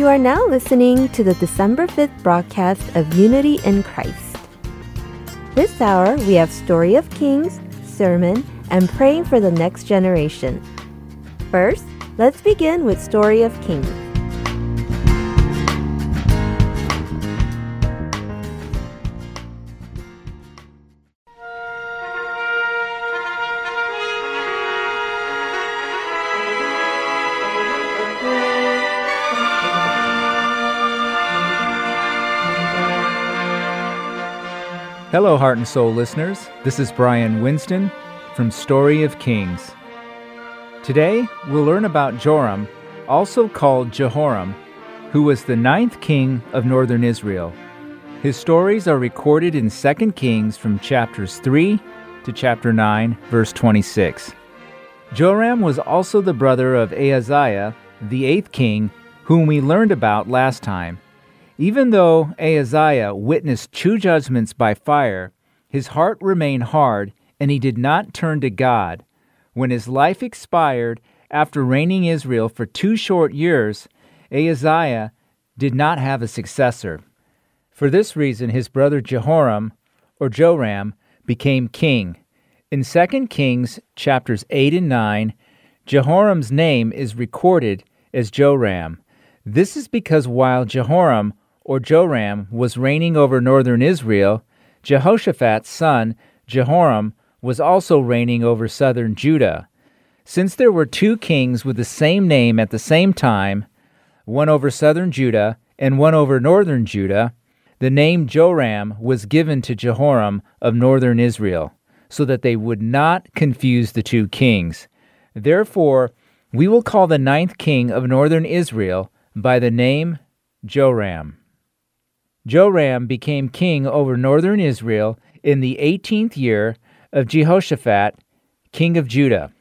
You are now listening to the December 5th broadcast of Unity in Christ. This hour, we have Story of Kings, Sermon, and Praying for the Next Generation. First, let's begin with Story of Kings. Hello, Heart and Soul listeners. This is Brian Winston from Story of Kings. Today, we'll learn about Joram, also called Jehoram, who was the ninth king of northern Israel. His stories are recorded in 2 Kings from chapters 3 to chapter 9, verse 26. Joram was also the brother of Ahaziah, the eighth king, whom we learned about last time. Even though Ahaziah witnessed two judgments by fire, his heart remained hard and he did not turn to God. When his life expired after reigning Israel for two short years, Ahaziah did not have a successor. For this reason, his brother Jehoram, or Joram, became king. In 2 Kings chapters 8 and 9, Jehoram's name is recorded as Joram. This is because while Jehoram or Joram, was reigning over northern Israel, Jehoshaphat's son, Jehoram, was also reigning over southern Judah. Since there were two kings with the same name at the same time, one over southern Judah and one over northern Judah, the name Joram was given to Jehoram of northern Israel, so that they would not confuse the two kings. Therefore, we will call the ninth king of northern Israel by the name Joram. Joram became king over northern Israel in the 18th year of Jehoshaphat, king of Judah.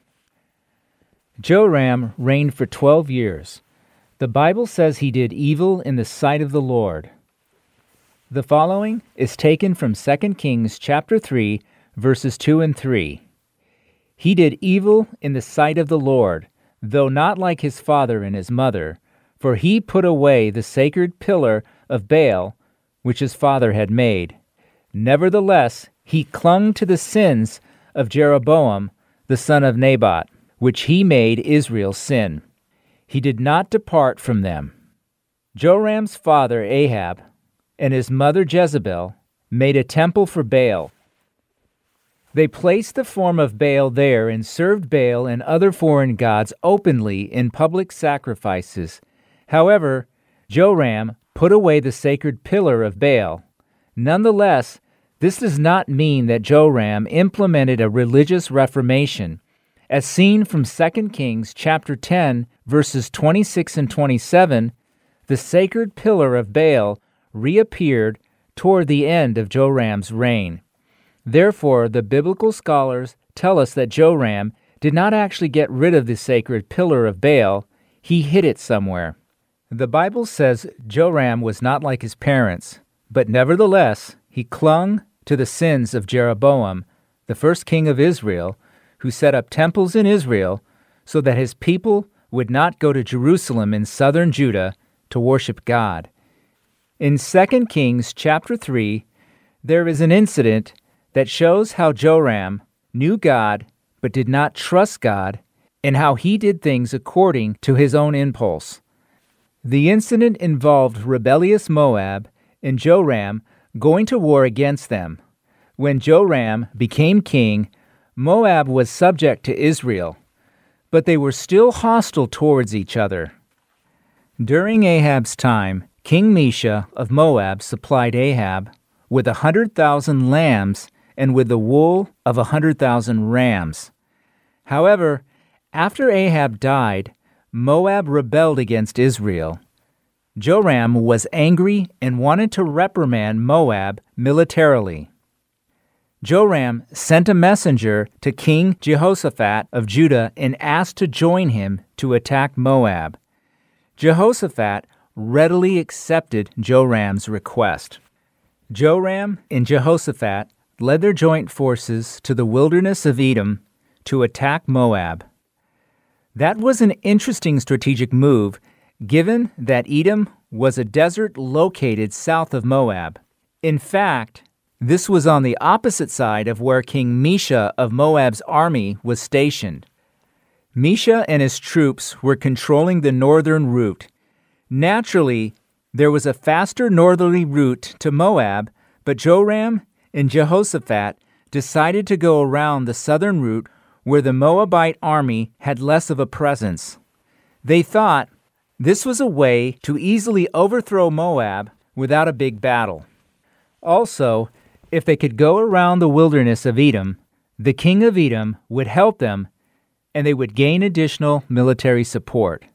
Joram reigned for 12 years. The Bible says he did evil in the sight of the Lord. The following is taken from 2 Kings chapter 3 verses 2 and 3. He did evil in the sight of the Lord, though not like his father and his mother, for he put away the sacred pillar of Baal which his father had made. Nevertheless, he clung to the sins of Jeroboam, the son of Nebat, which he made Israel sin. He did not depart from them. Joram's father Ahab and his mother Jezebel made a temple for Baal. They placed the form of Baal there and served Baal and other foreign gods openly in public sacrifices. However, Joram put away the sacred pillar of Baal. Nonetheless, this does not mean that Joram implemented a religious reformation. As seen from 2 Kings chapter 10 verses 26 and 27, the sacred pillar of Baal reappeared toward the end of Joram's reign. Therefore, the biblical scholars tell us that Joram did not actually get rid of the sacred pillar of Baal, he hid it somewhere. The Bible says Joram was not like his parents, but nevertheless he clung to the sins of Jeroboam, the first king of Israel, who set up temples in Israel so that his people would not go to Jerusalem in southern Judah to worship God. In 2 Kings chapter 3, there is an incident that shows how Joram knew God but did not trust God and how he did things according to his own impulse. The incident involved rebellious Moab and Joram going to war against them. When Joram became king, Moab was subject to Israel, but they were still hostile towards each other. During Ahab's time, King Mesha of Moab supplied Ahab with a hundred thousand lambs and with the wool of a hundred thousand rams. However, after Ahab died, Moab rebelled against Israel. Joram was angry and wanted to reprimand Moab militarily. Joram sent a messenger to King Jehoshaphat of Judah and asked to join him to attack Moab. Jehoshaphat readily accepted Joram's request. Joram and Jehoshaphat led their joint forces to the wilderness of Edom to attack Moab. That was an interesting strategic move, given that Edom was a desert located south of Moab. In fact, this was on the opposite side of where King Mesha of Moab's army was stationed. Mesha and his troops were controlling the northern route. Naturally, there was a faster northerly route to Moab, but Joram and Jehoshaphat decided to go around the southern route where the Moabite army had less of a presence. They thought this was a way to easily overthrow Moab without a big battle. Also, if they could go around the wilderness of Edom, the king of Edom would help them and they would gain additional military support.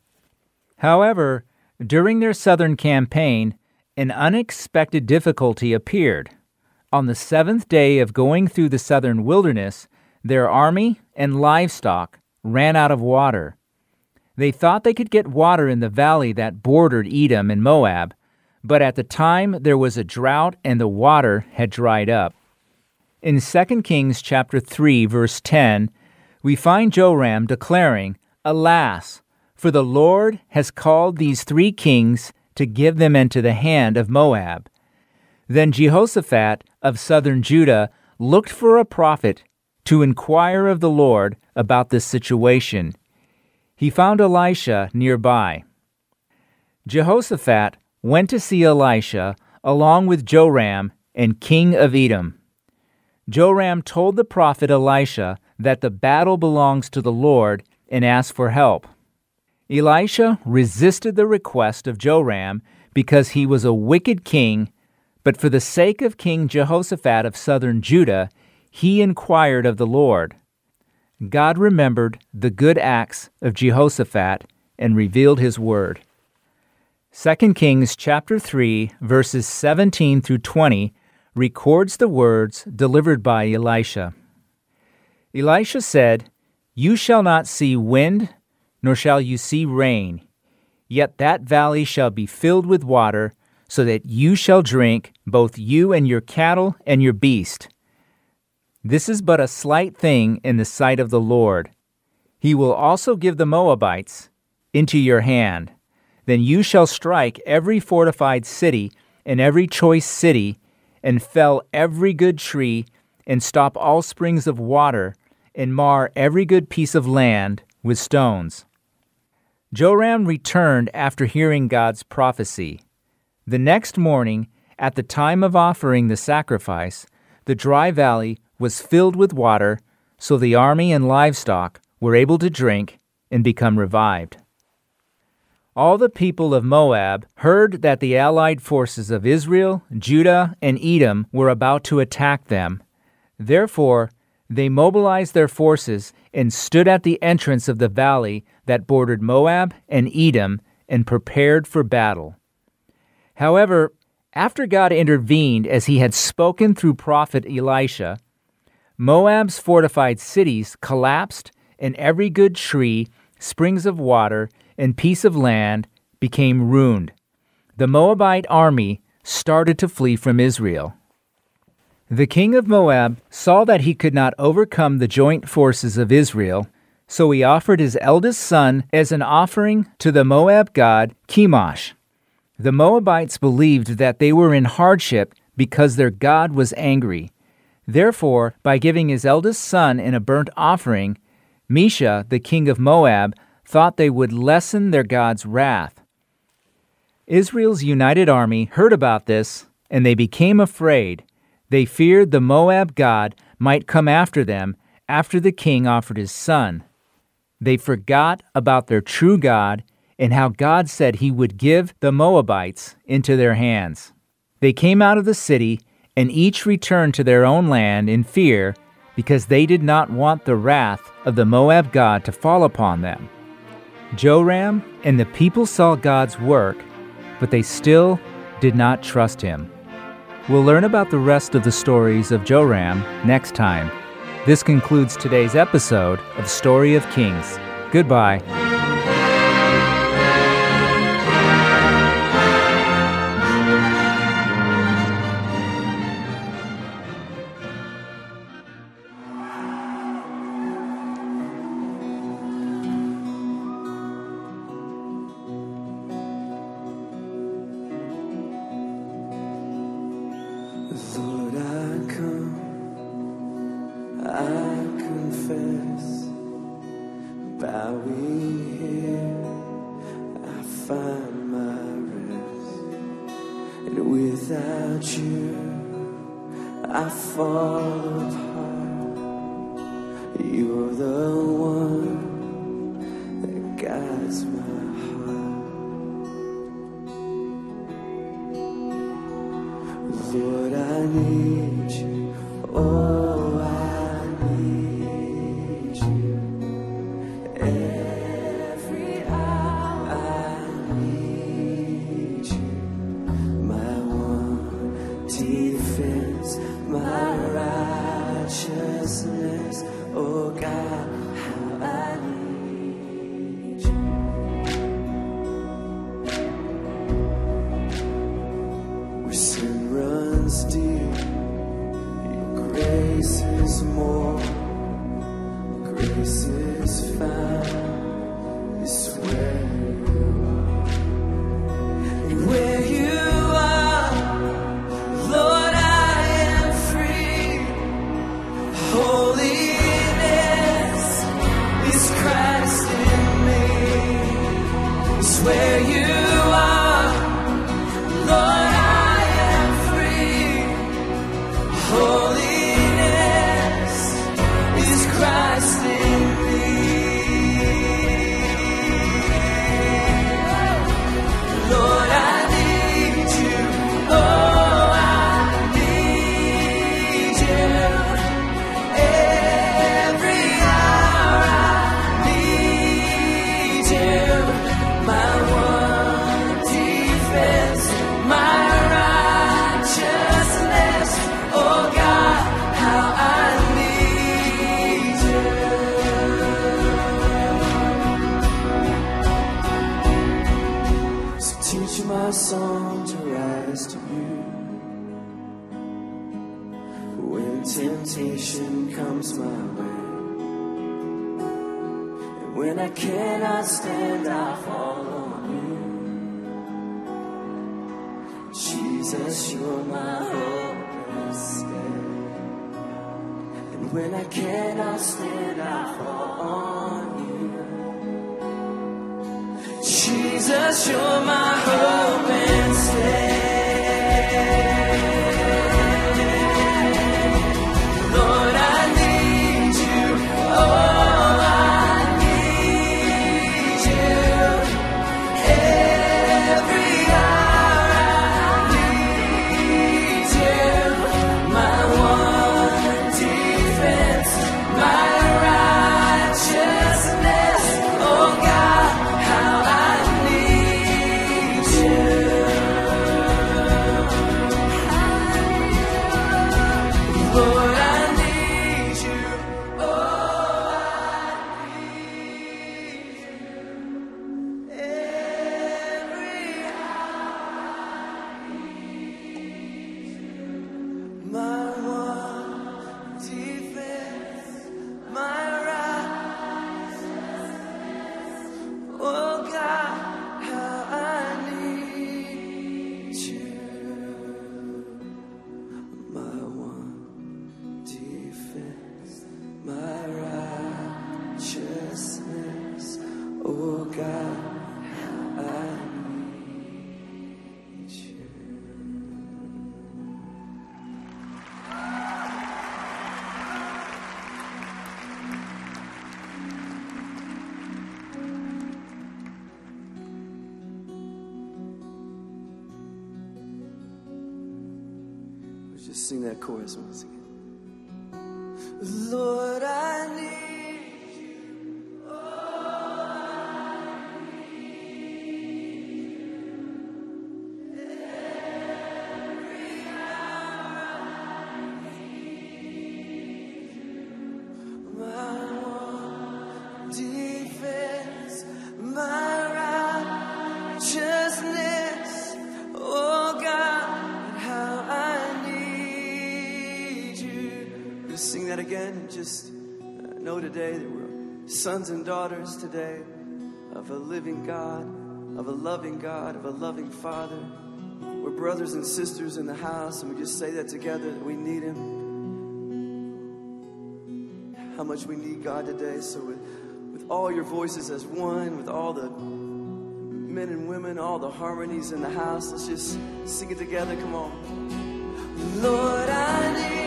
However, during their southern campaign, an unexpected difficulty appeared. On the seventh day of going through the southern wilderness, their army and livestock ran out of water. They thought they could get water in the valley that bordered Edom and Moab, but at the time there was a drought and the water had dried up. In 2 Kings chapter 3 verse 10, we find Joram declaring, "Alas, for the Lord has called these three kings to give them into the hand of Moab." Then Jehoshaphat of southern Judah looked for a prophet to inquire of the Lord about this situation. He found Elisha nearby. Jehoshaphat went to see Elisha along with Joram and king of Edom. Joram told the prophet Elisha that the battle belongs to the Lord and asked for help. Elisha resisted the request of Joram because he was a wicked king but for the sake of King Jehoshaphat of southern Judah, he inquired of the Lord. God remembered the good acts of Jehoshaphat and revealed his word. 2 Kings chapter 3 verses 17 through 20 records the words delivered by Elisha. Elisha said, You shall not see wind, nor shall you see rain, yet that valley shall be filled with water, so that you shall drink, both you and your cattle and your beast. This is but a slight thing in the sight of the Lord. He will also give the Moabites into your hand. Then you shall strike every fortified city and every choice city, and fell every good tree, and stop all springs of water, and mar every good piece of land with stones. Joram returned after hearing God's prophecy. The next morning, at the time of offering the sacrifice, the dry valley was filled with water, so the army and livestock were able to drink and become revived. All the people of Moab heard that the allied forces of Israel, Judah, and Edom were about to attack them. Therefore, they mobilized their forces and stood at the entrance of the valley that bordered Moab and Edom and prepared for battle. However, after God intervened as he had spoken through prophet Elisha, Moab's fortified cities collapsed, and every good tree, springs of water, and piece of land became ruined. The Moabite army started to flee from Israel. The king of Moab saw that he could not overcome the joint forces of Israel, so he offered his eldest son as an offering to the Moab god Chemosh. The Moabites believed that they were in hardship because their God was angry. Therefore, by giving his eldest son in a burnt offering, Mesha, the king of Moab, thought they would lessen their God's wrath. Israel's united army heard about this, and they became afraid. They feared the Moab God might come after them after the king offered his son. They forgot about their true God and how God said he would give the Moabites into their hands. They came out of the city and each returned to their own land in fear because they did not want the wrath of the Moab God to fall upon them. Joram and the people saw God's work, but they still did not trust him. We'll learn about the rest of the stories of Joram next time. This concludes today's episode of Story of Kings. Goodbye. that chorus once again. sons and daughters today of a living God, of a loving God, of a loving Father. We're brothers and sisters in the house, and we just say that together that we need Him. How much we need God today. So, with, with all your voices as one, with all the men and women, all the harmonies in the house, let's just sing it together. Come on. Lord, I need.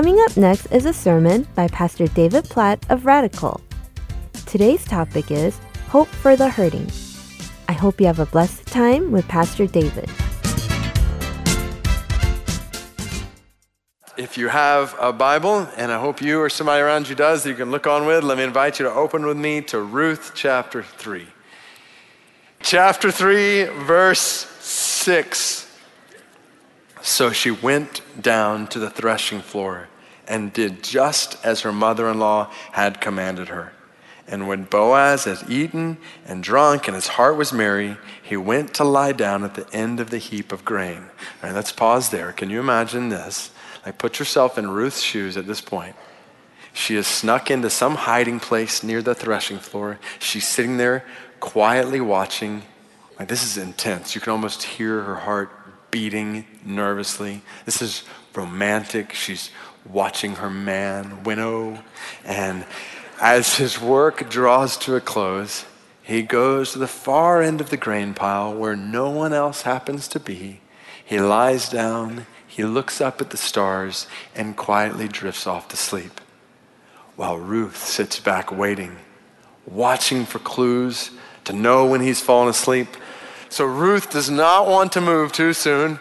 Coming up next is a sermon by Pastor David Platt of Radical. Today's topic is Hope for the Hurting. I hope you have a blessed time with Pastor David. If you have a Bible, and I hope you or somebody around you does that you can look on with, let me invite you to open with me to Ruth chapter 3. Chapter 3, verse 6. So she went down to the threshing floor and did just as her mother in law had commanded her. And when Boaz had eaten and drunk and his heart was merry, he went to lie down at the end of the heap of grain. All right, let's pause there. Can you imagine this? Like, put yourself in Ruth's shoes at this point. She has snuck into some hiding place near the threshing floor. She's sitting there quietly watching. Like, this is intense. You can almost hear her heart beating nervously. This is romantic. She's watching her man winnow. And as his work draws to a close, he goes to the far end of the grain pile where no one else happens to be. He lies down, he looks up at the stars, and quietly drifts off to sleep. While Ruth sits back waiting, watching for clues to know when he's fallen asleep. So Ruth does not want to move too soon.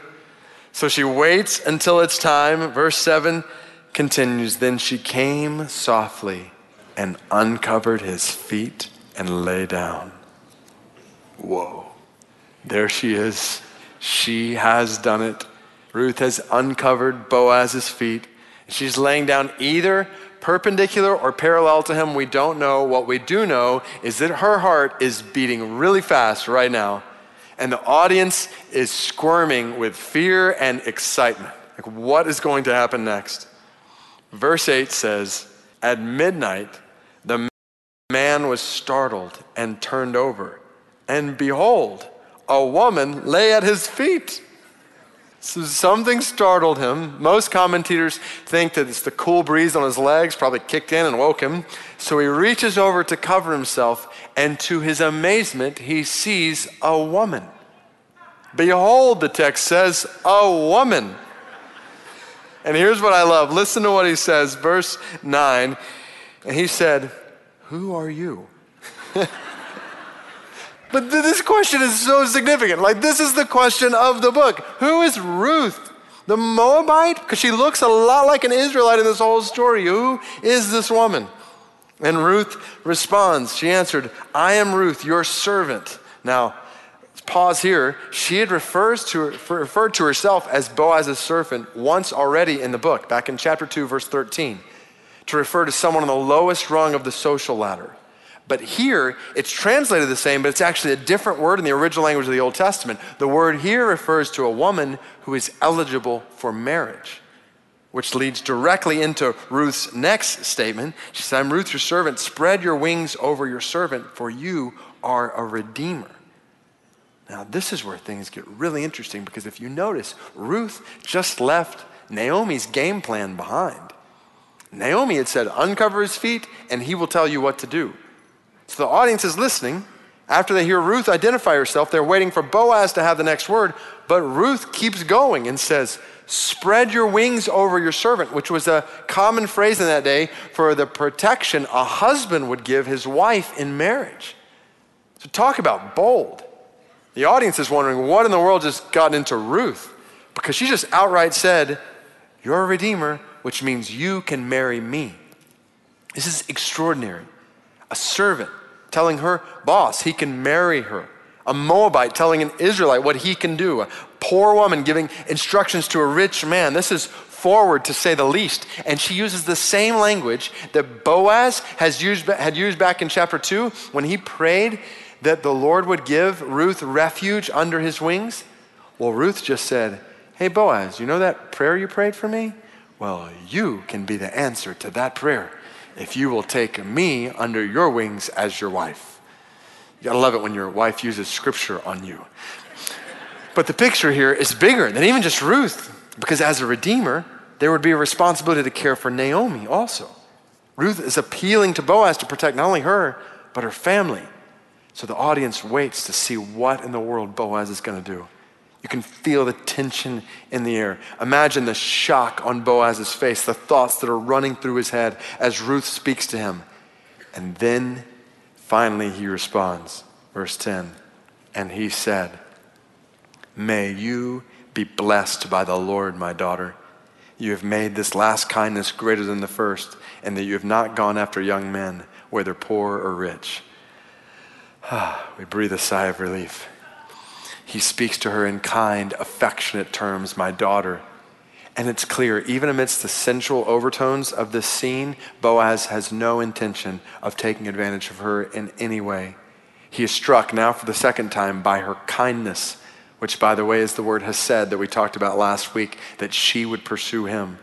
So she waits until it's time. Verse 7 continues Then she came softly and uncovered his feet and lay down. Whoa. There she is. She has done it. Ruth has uncovered Boaz's feet. She's laying down either perpendicular or parallel to him. We don't know. What we do know is that her heart is beating really fast right now. And the audience is squirming with fear and excitement. Like, what is going to happen next? Verse 8 says, At midnight, the man was startled and turned over. And behold, a woman lay at his feet. So something startled him. Most commentators think that it's the cool breeze on his legs, probably kicked in and woke him. So he reaches over to cover himself, and to his amazement, he sees a woman. Behold, the text says, a woman. And here's what I love. Listen to what he says, verse 9. And he said, Who are you? But th- this question is so significant. Like, this is the question of the book. Who is Ruth? The Moabite? Because she looks a lot like an Israelite in this whole story. Who is this woman? And Ruth responds. She answered, I am Ruth, your servant. Now, pause here. She had refers to, referred to herself as Boaz's servant once already in the book, back in chapter 2, verse 13, to refer to someone on the lowest rung of the social ladder. But here, it's translated the same, but it's actually a different word in the original language of the Old Testament. The word here refers to a woman who is eligible for marriage, which leads directly into Ruth's next statement. She said, I'm Ruth, your servant. Spread your wings over your servant, for you are a redeemer. Now, this is where things get really interesting because if you notice, Ruth just left Naomi's game plan behind. Naomi had said, Uncover his feet, and he will tell you what to do. So the audience is listening. After they hear Ruth identify herself, they're waiting for Boaz to have the next word. But Ruth keeps going and says, Spread your wings over your servant, which was a common phrase in that day for the protection a husband would give his wife in marriage. So, talk about bold. The audience is wondering what in the world just got into Ruth? Because she just outright said, You're a redeemer, which means you can marry me. This is extraordinary. A servant telling her boss he can marry her. A Moabite telling an Israelite what he can do. A poor woman giving instructions to a rich man. This is forward to say the least. And she uses the same language that Boaz has used, had used back in chapter 2 when he prayed that the Lord would give Ruth refuge under his wings. Well, Ruth just said, Hey, Boaz, you know that prayer you prayed for me? Well, you can be the answer to that prayer if you will take me under your wings as your wife. You gotta love it when your wife uses scripture on you. But the picture here is bigger than even just Ruth, because as a redeemer, there would be a responsibility to care for Naomi also. Ruth is appealing to Boaz to protect not only her, but her family. So the audience waits to see what in the world Boaz is going to do. You can feel the tension in the air. Imagine the shock on Boaz's face, the thoughts that are running through his head as Ruth speaks to him. And then finally he responds. Verse 10 And he said, May you be blessed by the Lord, my daughter. You have made this last kindness greater than the first, and that you have not gone after young men, whether poor or rich. we breathe a sigh of relief. He speaks to her in kind, affectionate terms, my daughter. And it's clear, even amidst the sensual overtones of this scene, Boaz has no intention of taking advantage of her in any way. He is struck now for the second time by her kindness which, by the way, is the word hesed that we talked about last week, that she would pursue him.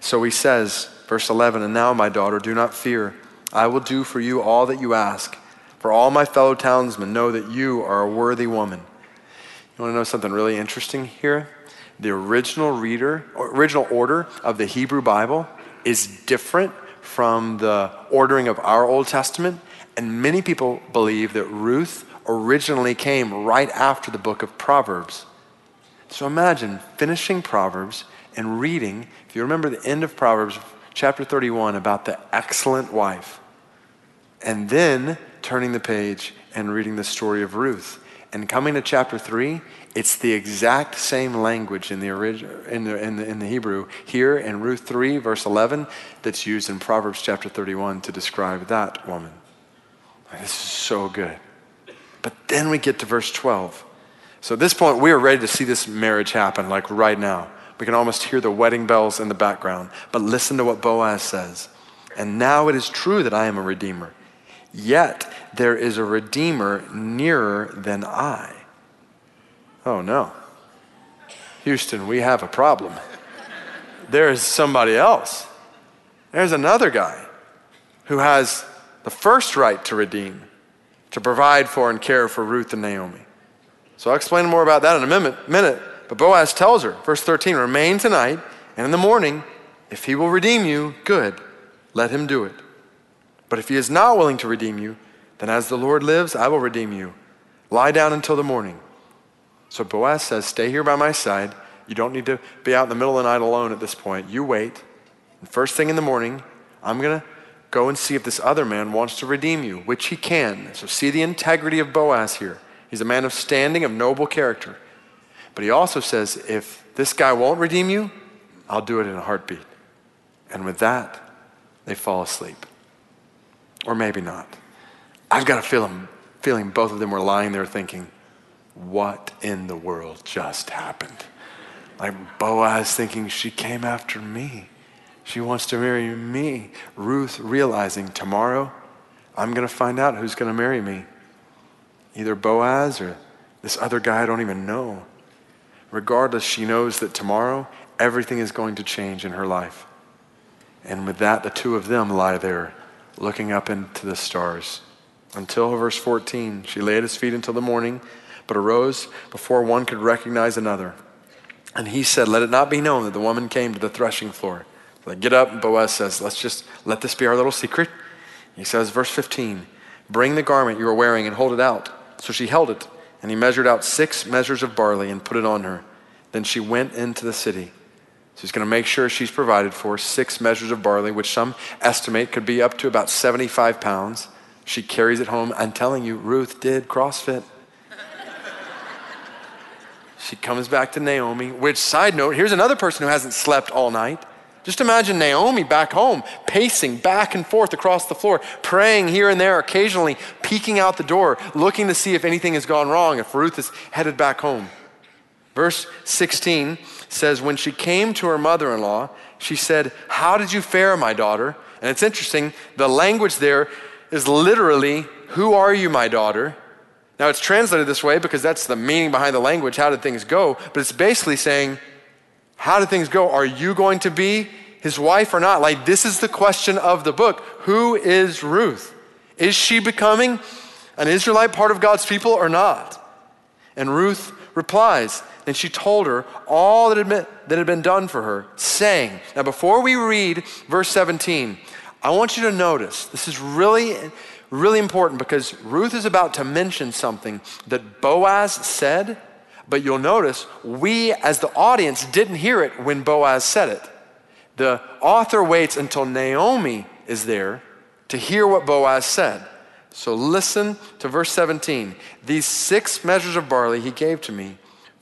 So he says, verse 11, And now, my daughter, do not fear. I will do for you all that you ask. For all my fellow townsmen know that you are a worthy woman. You want to know something really interesting here? The original reader, original order of the Hebrew Bible is different from the ordering of our Old Testament. And many people believe that Ruth originally came right after the book of Proverbs. So imagine finishing Proverbs and reading, if you remember the end of Proverbs, chapter 31, about the excellent wife, and then turning the page and reading the story of Ruth. And coming to chapter 3, it's the exact same language in the, original, in, the, in, the, in the Hebrew here in Ruth 3, verse 11, that's used in Proverbs chapter 31 to describe that woman. This is so good. But then we get to verse 12. So at this point, we are ready to see this marriage happen, like right now. We can almost hear the wedding bells in the background. But listen to what Boaz says. And now it is true that I am a redeemer. Yet there is a redeemer nearer than I. Oh no. Houston, we have a problem. There is somebody else. There's another guy who has the first right to redeem to provide for and care for Ruth and Naomi. So I'll explain more about that in a minute. But Boaz tells her, verse 13, remain tonight, and in the morning, if he will redeem you, good, let him do it. But if he is not willing to redeem you, then as the Lord lives, I will redeem you. Lie down until the morning. So Boaz says, Stay here by my side. You don't need to be out in the middle of the night alone at this point. You wait. And first thing in the morning, I'm going to Go and see if this other man wants to redeem you, which he can. So see the integrity of Boaz here. He's a man of standing, of noble character. But he also says, if this guy won't redeem you, I'll do it in a heartbeat. And with that, they fall asleep. Or maybe not. I've got a feeling, feeling both of them were lying there thinking, what in the world just happened? Like Boaz thinking she came after me. She wants to marry me. Ruth realizing tomorrow I'm going to find out who's going to marry me. Either Boaz or this other guy I don't even know. Regardless, she knows that tomorrow everything is going to change in her life. And with that, the two of them lie there looking up into the stars. Until verse 14, she lay at his feet until the morning, but arose before one could recognize another. And he said, Let it not be known that the woman came to the threshing floor. They get up, and Boaz says, Let's just let this be our little secret. He says, verse 15, Bring the garment you are wearing and hold it out. So she held it, and he measured out six measures of barley and put it on her. Then she went into the city. So he's going to make sure she's provided for six measures of barley, which some estimate could be up to about 75 pounds. She carries it home. I'm telling you, Ruth did CrossFit. she comes back to Naomi, which, side note, here's another person who hasn't slept all night. Just imagine Naomi back home, pacing back and forth across the floor, praying here and there, occasionally peeking out the door, looking to see if anything has gone wrong, if Ruth is headed back home. Verse 16 says, When she came to her mother in law, she said, How did you fare, my daughter? And it's interesting, the language there is literally, Who are you, my daughter? Now it's translated this way because that's the meaning behind the language. How did things go? But it's basically saying, How did things go? Are you going to be his wife or not? Like, this is the question of the book. Who is Ruth? Is she becoming an Israelite part of God's people or not? And Ruth replies, and she told her all that had, been, that had been done for her, saying, Now, before we read verse 17, I want you to notice this is really, really important because Ruth is about to mention something that Boaz said, but you'll notice we, as the audience, didn't hear it when Boaz said it. The author waits until Naomi is there to hear what Boaz said. So listen to verse 17. These six measures of barley he gave to me,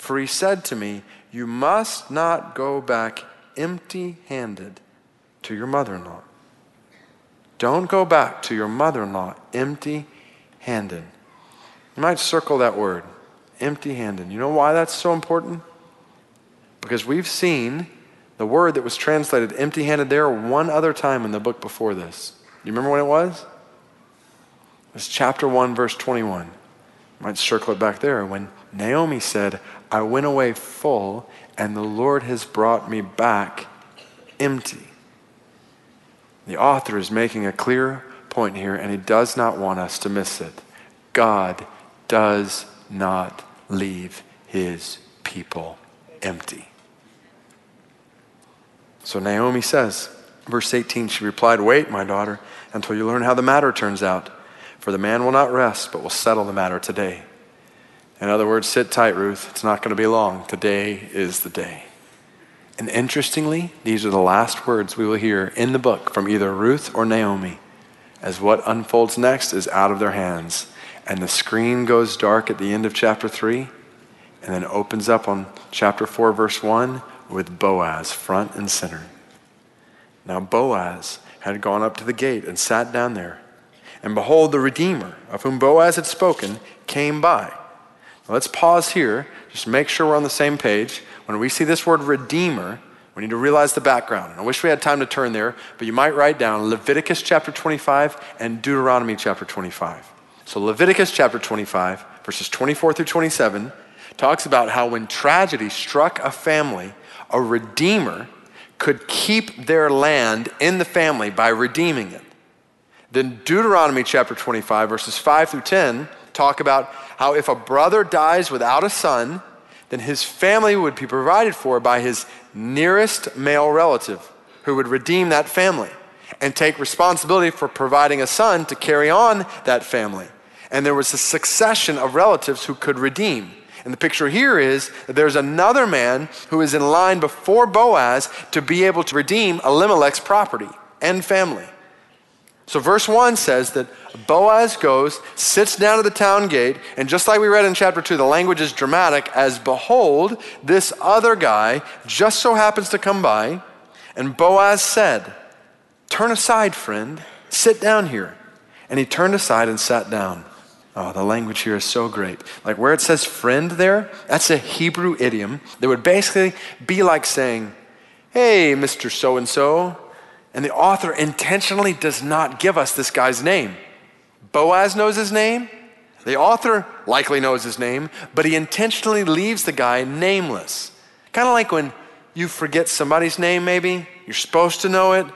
for he said to me, You must not go back empty handed to your mother in law. Don't go back to your mother in law empty handed. You might circle that word, empty handed. You know why that's so important? Because we've seen the word that was translated empty handed there one other time in the book before this. You remember when it was? It was chapter 1, verse 21. You might circle it back there. When Naomi said, I went away full, and the Lord has brought me back empty. The author is making a clear point here, and he does not want us to miss it. God does not leave his people empty. So Naomi says, verse 18, she replied, Wait, my daughter, until you learn how the matter turns out. For the man will not rest, but will settle the matter today. In other words, sit tight, Ruth. It's not going to be long. Today is the day. And interestingly, these are the last words we will hear in the book from either Ruth or Naomi, as what unfolds next is out of their hands. And the screen goes dark at the end of chapter 3, and then opens up on chapter 4, verse 1 with Boaz front and center. Now, Boaz had gone up to the gate and sat down there. And behold, the Redeemer, of whom Boaz had spoken, came by. Let's pause here, just make sure we're on the same page. When we see this word Redeemer, we need to realize the background. I wish we had time to turn there, but you might write down Leviticus chapter 25 and Deuteronomy chapter 25. So, Leviticus chapter 25, verses 24 through 27, talks about how when tragedy struck a family, a redeemer could keep their land in the family by redeeming it. Then Deuteronomy chapter 25, verses 5 through 10, talk about how if a brother dies without a son, then his family would be provided for by his nearest male relative who would redeem that family and take responsibility for providing a son to carry on that family. And there was a succession of relatives who could redeem. And the picture here is that there's another man who is in line before Boaz to be able to redeem Elimelech's property and family. So, verse 1 says that Boaz goes, sits down at the town gate, and just like we read in chapter 2, the language is dramatic as behold, this other guy just so happens to come by, and Boaz said, Turn aside, friend, sit down here. And he turned aside and sat down. Oh, the language here is so great. Like where it says friend there, that's a Hebrew idiom that would basically be like saying, Hey, Mr. So and so. And the author intentionally does not give us this guy's name. Boaz knows his name. The author likely knows his name, but he intentionally leaves the guy nameless. Kind of like when you forget somebody's name, maybe. You're supposed to know it,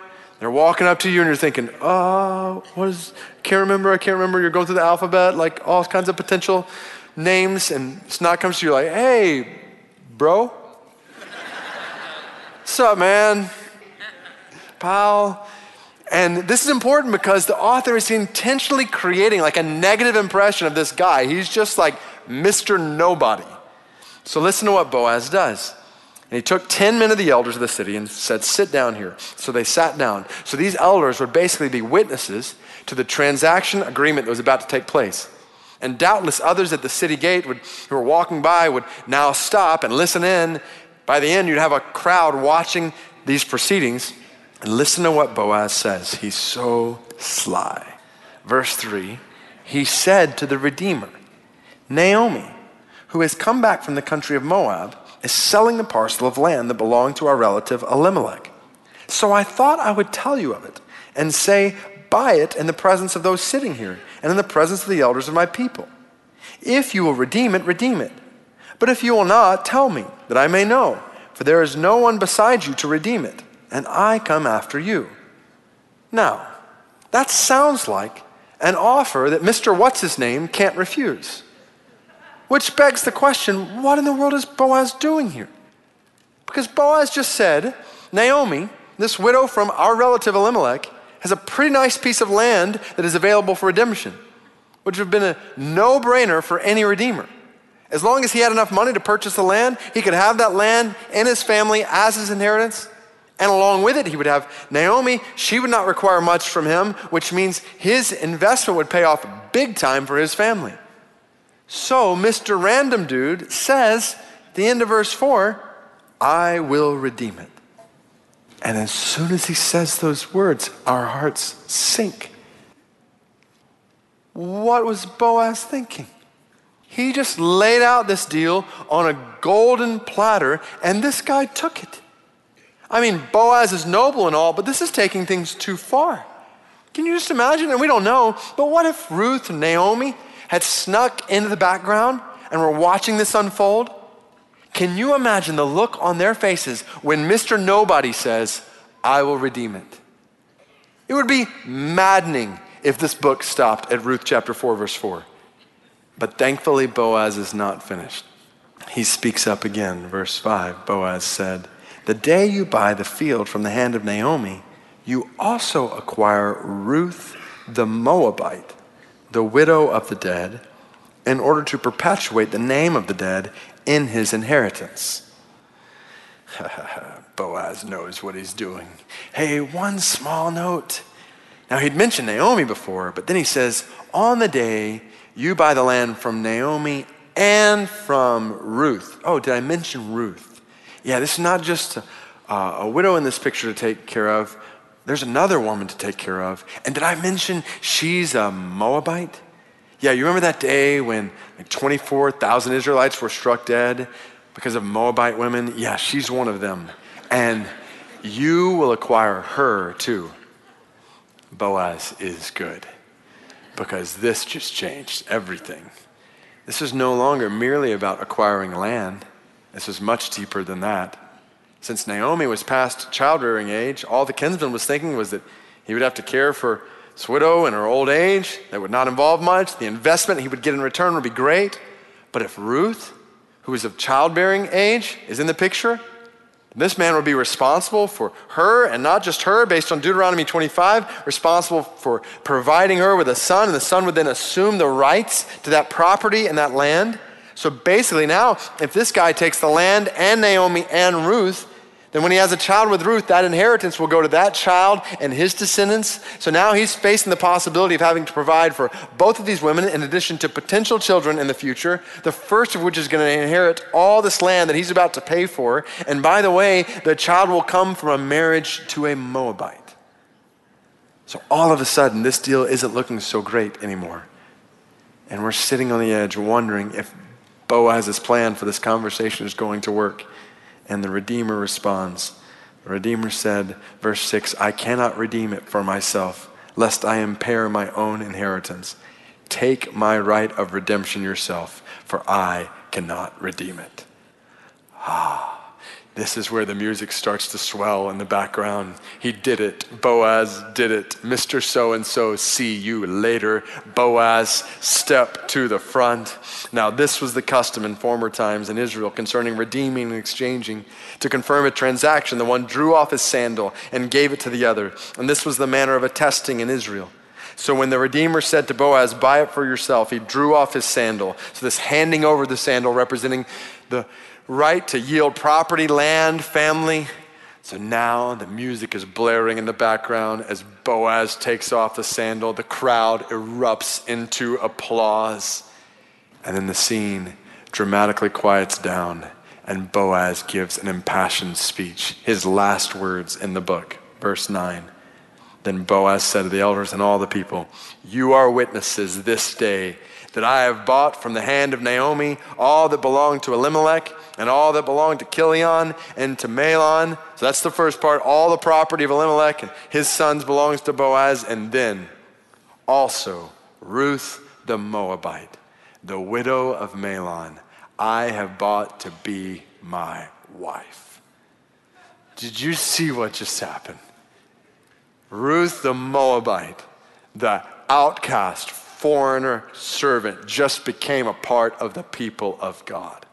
they're walking up to you and you're thinking, oh, what is, can't remember, I can't remember. You're going through the alphabet, like all kinds of potential names, and it's not comes to you like, hey, bro. What's up, man? Pal. And this is important because the author is intentionally creating like a negative impression of this guy. He's just like Mr. Nobody. So listen to what Boaz does. And he took 10 men of the elders of the city and said, Sit down here. So they sat down. So these elders would basically be witnesses to the transaction agreement that was about to take place. And doubtless others at the city gate would, who were walking by would now stop and listen in. By the end, you'd have a crowd watching these proceedings. And listen to what Boaz says. He's so sly. Verse 3 He said to the Redeemer, Naomi, who has come back from the country of Moab, is selling the parcel of land that belonged to our relative Elimelech. So I thought I would tell you of it and say, Buy it in the presence of those sitting here and in the presence of the elders of my people. If you will redeem it, redeem it. But if you will not, tell me, that I may know, for there is no one beside you to redeem it, and I come after you. Now, that sounds like an offer that Mr. What's His Name can't refuse. Which begs the question what in the world is Boaz doing here? Because Boaz just said, Naomi, this widow from our relative Elimelech, has a pretty nice piece of land that is available for redemption, which would have been a no brainer for any redeemer. As long as he had enough money to purchase the land, he could have that land and his family as his inheritance. And along with it, he would have Naomi. She would not require much from him, which means his investment would pay off big time for his family. So, Mr. Random Dude says, the end of verse 4, I will redeem it. And as soon as he says those words, our hearts sink. What was Boaz thinking? He just laid out this deal on a golden platter, and this guy took it. I mean, Boaz is noble and all, but this is taking things too far. Can you just imagine? And we don't know, but what if Ruth and Naomi had snuck into the background and were watching this unfold? Can you imagine the look on their faces when Mr. Nobody says, I will redeem it? It would be maddening if this book stopped at Ruth chapter 4, verse 4. But thankfully, Boaz is not finished. He speaks up again. Verse 5 Boaz said, The day you buy the field from the hand of Naomi, you also acquire Ruth the Moabite, the widow of the dead, in order to perpetuate the name of the dead in his inheritance. Boaz knows what he's doing. Hey, one small note. Now, he'd mentioned Naomi before, but then he says, On the day you buy the land from Naomi and from Ruth. Oh, did I mention Ruth? Yeah, this is not just a, a widow in this picture to take care of. There's another woman to take care of. And did I mention she's a Moabite? Yeah, you remember that day when like 24,000 Israelites were struck dead because of Moabite women? Yeah, she's one of them. And you will acquire her too. Boaz is good because this just changed everything. This is no longer merely about acquiring land, this is much deeper than that. Since Naomi was past childbearing age, all the kinsman was thinking was that he would have to care for his widow in her old age. That would not involve much. The investment he would get in return would be great. But if Ruth, who is of childbearing age, is in the picture, this man would be responsible for her, and not just her, based on Deuteronomy 25, responsible for providing her with a son, and the son would then assume the rights to that property and that land. So basically, now, if this guy takes the land and Naomi and Ruth, then when he has a child with Ruth, that inheritance will go to that child and his descendants. So now he's facing the possibility of having to provide for both of these women in addition to potential children in the future, the first of which is going to inherit all this land that he's about to pay for. And by the way, the child will come from a marriage to a Moabite. So all of a sudden, this deal isn't looking so great anymore. And we're sitting on the edge wondering if Boaz's plan for this conversation is going to work. And the Redeemer responds. The Redeemer said, verse 6 I cannot redeem it for myself, lest I impair my own inheritance. Take my right of redemption yourself, for I cannot redeem it. Ah. This is where the music starts to swell in the background. He did it. Boaz did it. Mr. So and so, see you later. Boaz, step to the front. Now, this was the custom in former times in Israel concerning redeeming and exchanging. To confirm a transaction, the one drew off his sandal and gave it to the other. And this was the manner of attesting in Israel. So when the Redeemer said to Boaz, Buy it for yourself, he drew off his sandal. So this handing over the sandal representing the right to yield property, land, family. So now the music is blaring in the background as Boaz takes off the sandal. The crowd erupts into applause. And then the scene dramatically quiets down, and Boaz gives an impassioned speech, his last words in the book. Verse 9. Then Boaz said to the elders and all the people, You are witnesses this day that I have bought from the hand of Naomi all that belonged to Elimelech and all that belonged to Chilion and to Mahlon. So that's the first part. All the property of Elimelech and his sons belongs to Boaz. And then also Ruth the Moabite, the widow of Mahlon, I have bought to be my wife. Did you see what just happened? Ruth the Moabite, the outcast, foreigner servant, just became a part of the people of God.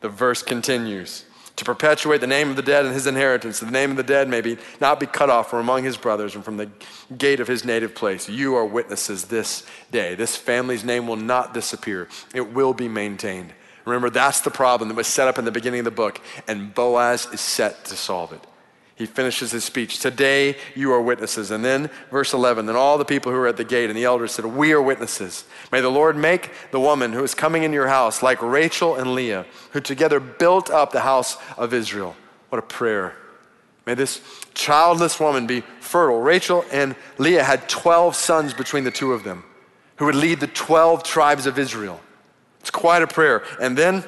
The verse continues to perpetuate the name of the dead and his inheritance. The name of the dead may be, not be cut off from among his brothers and from the gate of his native place. You are witnesses this day. This family's name will not disappear, it will be maintained. Remember, that's the problem that was set up in the beginning of the book, and Boaz is set to solve it he finishes his speech. Today you are witnesses. And then, verse 11, then all the people who were at the gate and the elders said, We are witnesses. May the Lord make the woman who is coming in your house like Rachel and Leah, who together built up the house of Israel. What a prayer. May this childless woman be fertile. Rachel and Leah had 12 sons between the two of them who would lead the 12 tribes of Israel. It's quite a prayer. And then,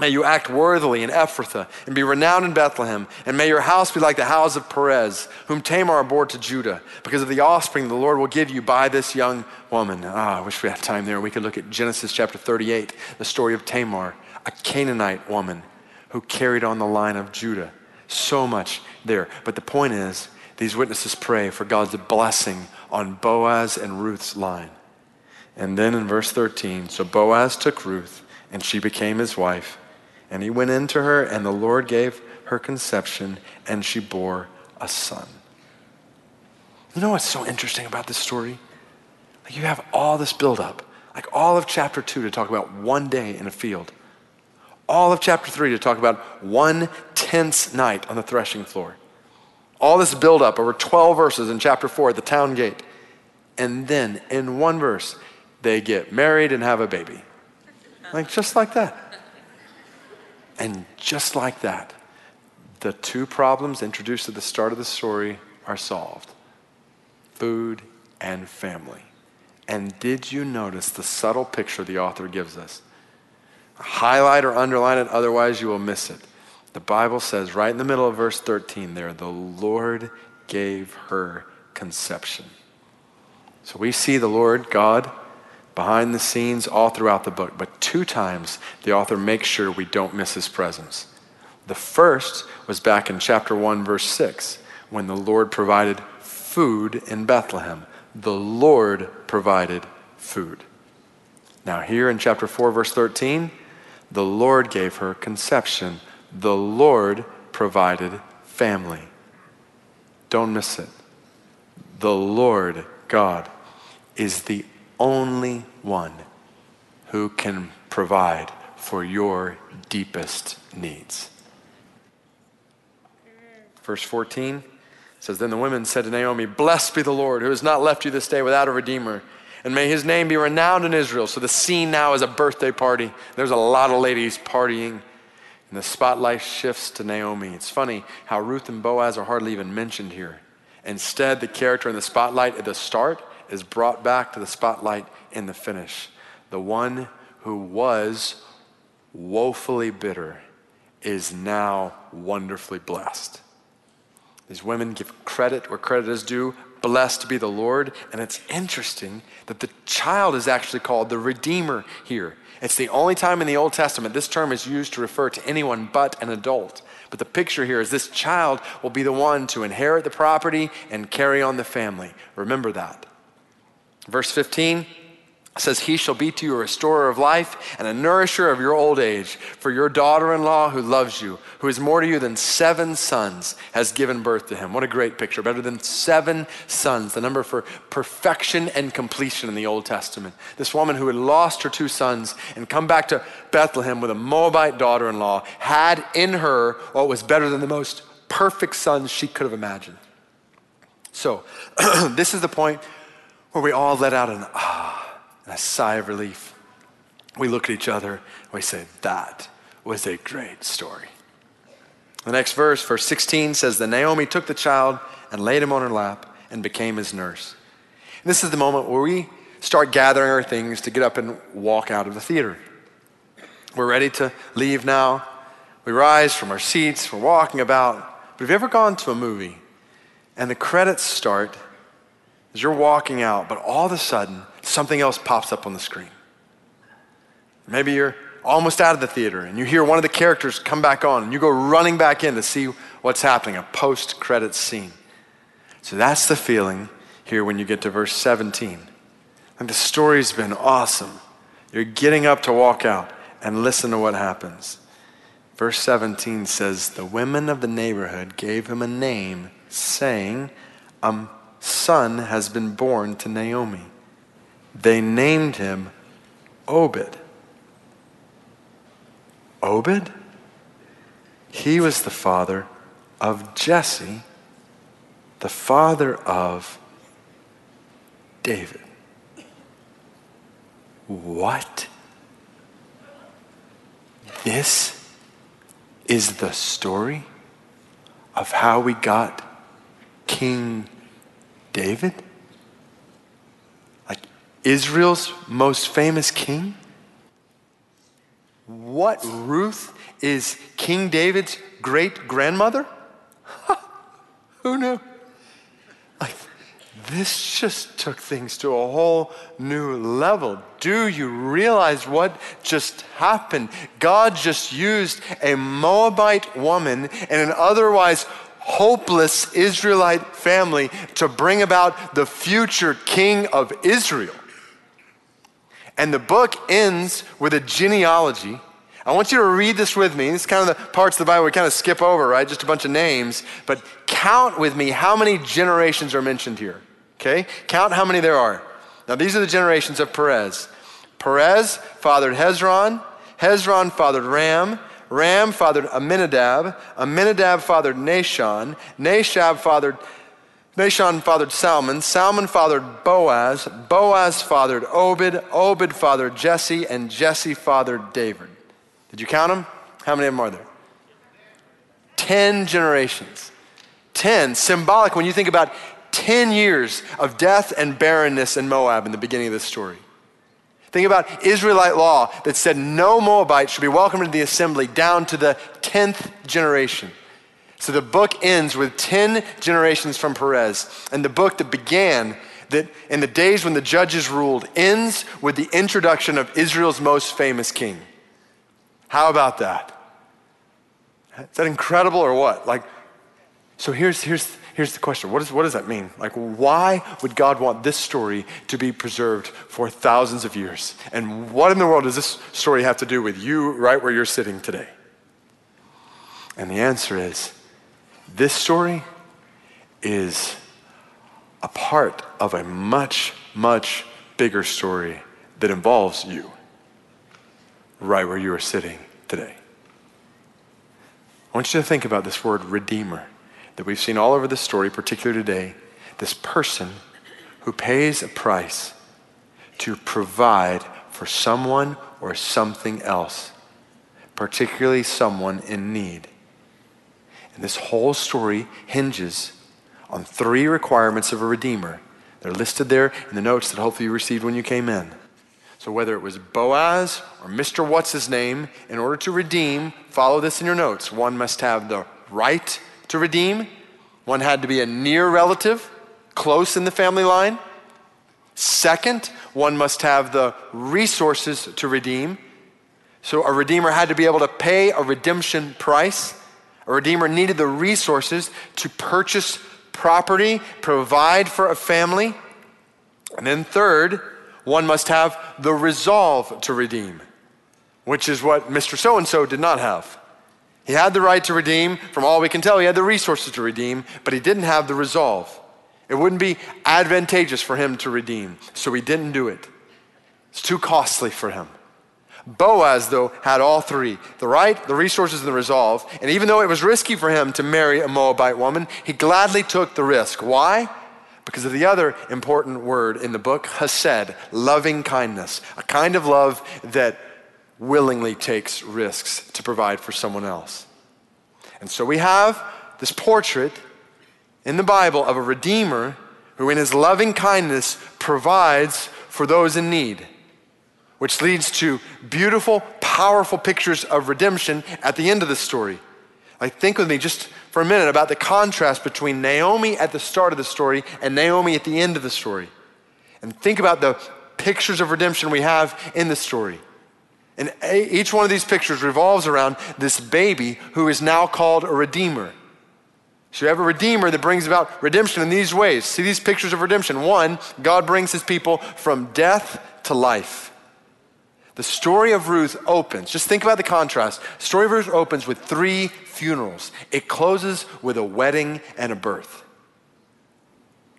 May you act worthily in Ephrathah and be renowned in Bethlehem. And may your house be like the house of Perez, whom Tamar bore to Judah, because of the offspring the Lord will give you by this young woman. Ah, I wish we had time there. We could look at Genesis chapter 38, the story of Tamar, a Canaanite woman who carried on the line of Judah. So much there. But the point is, these witnesses pray for God's blessing on Boaz and Ruth's line. And then in verse 13, so Boaz took Ruth, and she became his wife. And he went into her, and the Lord gave her conception, and she bore a son. You know what's so interesting about this story? Like you have all this buildup, like all of chapter two to talk about one day in a field, all of chapter three to talk about one tense night on the threshing floor, all this buildup over 12 verses in chapter four at the town gate. And then in one verse, they get married and have a baby. Like just like that. And just like that, the two problems introduced at the start of the story are solved food and family. And did you notice the subtle picture the author gives us? Highlight or underline it, otherwise, you will miss it. The Bible says right in the middle of verse 13 there, the Lord gave her conception. So we see the Lord, God, behind the scenes all throughout the book, but two times the author makes sure we don't miss his presence. The first was back in chapter 1, verse 6, when the Lord provided food in Bethlehem. The Lord provided food. Now, here in chapter 4, verse 13, the Lord gave her conception. The Lord provided family. Don't miss it. The Lord God is the only one who can provide for your deepest needs. Verse 14 says, Then the women said to Naomi, Blessed be the Lord, who has not left you this day without a redeemer, and may his name be renowned in Israel. So the scene now is a birthday party. There's a lot of ladies partying, and the spotlight shifts to Naomi. It's funny how Ruth and Boaz are hardly even mentioned here. Instead, the character in the spotlight at the start is brought back to the spotlight in the finish. The one who was woefully bitter is now wonderfully blessed. These women give credit where credit is due. Blessed be the Lord. And it's interesting that the child is actually called the Redeemer here. It's the only time in the Old Testament this term is used to refer to anyone but an adult. But the picture here is this child will be the one to inherit the property and carry on the family. Remember that. Verse 15 says, He shall be to you a restorer of life and a nourisher of your old age. For your daughter in law who loves you, who is more to you than seven sons, has given birth to him. What a great picture. Better than seven sons, the number for perfection and completion in the Old Testament. This woman who had lost her two sons and come back to Bethlehem with a Moabite daughter in law had in her what was better than the most perfect sons she could have imagined. So, this is the point where we all let out an ah and a sigh of relief. We look at each other and we say, That was a great story. The next verse, verse 16, says that Naomi took the child and laid him on her lap and became his nurse. And this is the moment where we start gathering our things to get up and walk out of the theater. We're ready to leave now. We rise from our seats, we're walking about. But have you ever gone to a movie and the credits start as you're walking out, but all of a sudden something else pops up on the screen? Maybe you're almost out of the theater and you hear one of the characters come back on and you go running back in to see what's happening, a post credit scene. So that's the feeling here when you get to verse 17. And the story's been awesome. You're getting up to walk out and listen to what happens. Verse 17 says, The women of the neighborhood gave him a name, saying, son has been born to Naomi. They named him Obed. Obed? He was the father of Jesse, the father of David. What? This is the story of how we got King David? Like Israel's most famous king? What, Ruth is King David's great grandmother? Who knew? Like, this just took things to a whole new level. Do you realize what just happened? God just used a Moabite woman and an otherwise hopeless Israelite family to bring about the future king of Israel. And the book ends with a genealogy. I want you to read this with me. This is kind of the parts of the Bible we kind of skip over, right? Just a bunch of names. But count with me how many generations are mentioned here. Okay? Count how many there are. Now, these are the generations of Perez. Perez fathered Hezron. Hezron fathered Ram. Ram fathered Aminadab. Aminadab fathered Nahshon. Nahshon fathered Nahshon fathered Salmon. Salmon fathered Boaz. Boaz fathered Obed. Obed fathered Jesse. And Jesse fathered David. Did you count them? How many of them are there? Ten generations. Ten. Symbolic when you think about 10 years of death and barrenness in Moab in the beginning of this story. Think about Israelite law that said no Moabite should be welcomed into the assembly down to the 10th generation. So the book ends with 10 generations from Perez. And the book that began that in the days when the judges ruled ends with the introduction of Israel's most famous king. How about that? Is that incredible or what? Like, so here's, here's, here's the question what, is, what does that mean? Like, why would God want this story to be preserved for thousands of years? And what in the world does this story have to do with you right where you're sitting today? And the answer is this story is a part of a much, much bigger story that involves you right where you are sitting today. I want you to think about this word redeemer that we've seen all over the story, particularly today. This person who pays a price to provide for someone or something else, particularly someone in need. And this whole story hinges on three requirements of a redeemer. They're listed there in the notes that hopefully you received when you came in. So whether it was Boaz or Mr. What's his name, in order to redeem, follow this in your notes. One must have the right to redeem. One had to be a near relative, close in the family line. Second, one must have the resources to redeem. So a redeemer had to be able to pay a redemption price. A redeemer needed the resources to purchase property, provide for a family. And then, third, one must have the resolve to redeem, which is what Mr. So and so did not have. He had the right to redeem, from all we can tell, he had the resources to redeem, but he didn't have the resolve. It wouldn't be advantageous for him to redeem, so he didn't do it. It's too costly for him. Boaz, though, had all three the right, the resources, and the resolve. And even though it was risky for him to marry a Moabite woman, he gladly took the risk. Why? Because of the other important word in the book, hesed, loving kindness, a kind of love that willingly takes risks to provide for someone else. And so we have this portrait in the Bible of a Redeemer who, in his loving kindness, provides for those in need which leads to beautiful, powerful pictures of redemption at the end of the story. Like, think with me just for a minute about the contrast between Naomi at the start of the story and Naomi at the end of the story. And think about the pictures of redemption we have in the story. And each one of these pictures revolves around this baby who is now called a redeemer. So you have a redeemer that brings about redemption in these ways. See these pictures of redemption. One, God brings his people from death to life. The story of Ruth opens, just think about the contrast. Story of Ruth opens with three funerals. It closes with a wedding and a birth.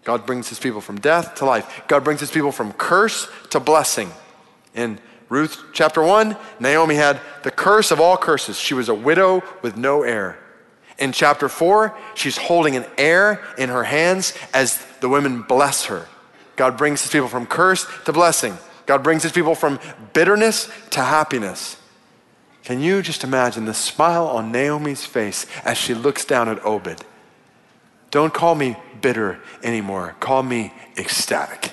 God brings his people from death to life. God brings his people from curse to blessing. In Ruth chapter 1, Naomi had the curse of all curses. She was a widow with no heir. In chapter 4, she's holding an heir in her hands as the women bless her. God brings his people from curse to blessing. God brings his people from bitterness to happiness. Can you just imagine the smile on Naomi's face as she looks down at Obed? Don't call me bitter anymore. Call me ecstatic.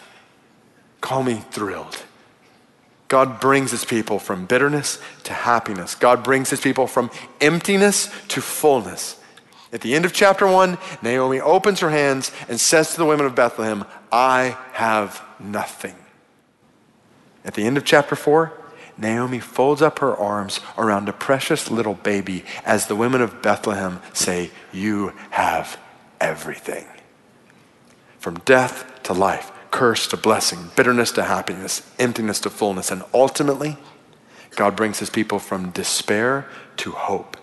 Call me thrilled. God brings his people from bitterness to happiness. God brings his people from emptiness to fullness. At the end of chapter 1, Naomi opens her hands and says to the women of Bethlehem, I have nothing. At the end of chapter 4, Naomi folds up her arms around a precious little baby as the women of Bethlehem say, You have everything. From death to life, curse to blessing, bitterness to happiness, emptiness to fullness, and ultimately, God brings his people from despair to hope.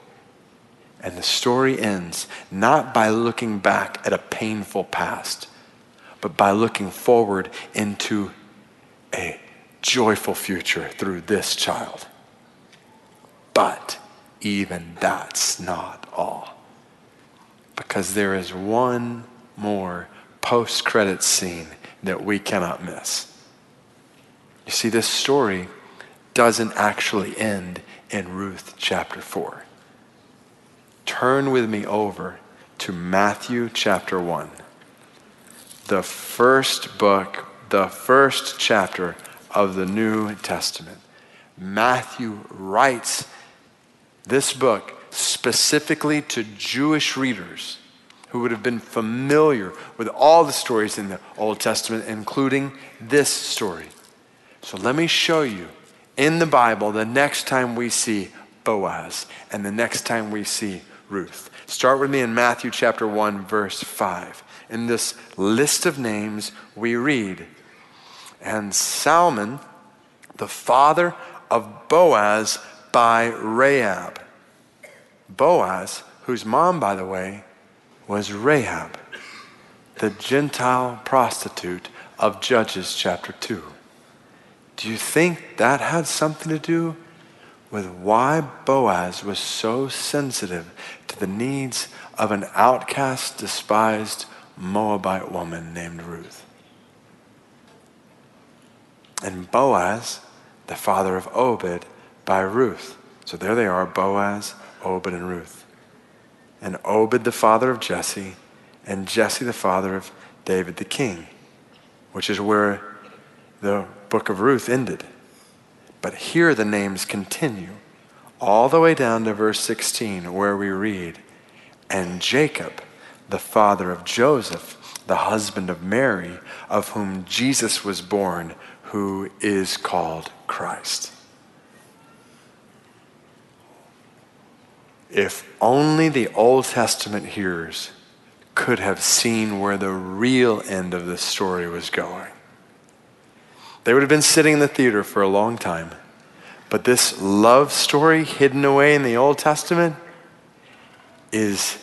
And the story ends not by looking back at a painful past, but by looking forward into a joyful future through this child. But even that's not all. Because there is one more post credit scene that we cannot miss. You see, this story doesn't actually end in Ruth chapter 4. Turn with me over to Matthew chapter 1. The first book, the first chapter of the New Testament. Matthew writes this book specifically to Jewish readers who would have been familiar with all the stories in the Old Testament, including this story. So let me show you in the Bible the next time we see Boaz and the next time we see Ruth. Start with me in Matthew chapter 1, verse 5. In this list of names, we read, and Salmon, the father of Boaz by Rahab. Boaz, whose mom, by the way, was Rahab, the Gentile prostitute of Judges chapter 2. Do you think that had something to do with why Boaz was so sensitive to the needs of an outcast, despised Moabite woman named Ruth? and Boaz, the father of Obed, by Ruth. So there they are Boaz, Obed, and Ruth. And Obed, the father of Jesse, and Jesse, the father of David the king, which is where the book of Ruth ended. But here the names continue all the way down to verse 16, where we read, And Jacob, the father of Joseph, the husband of Mary, of whom Jesus was born, who is called Christ. If only the Old Testament hearers could have seen where the real end of the story was going. They would have been sitting in the theater for a long time. But this love story hidden away in the Old Testament is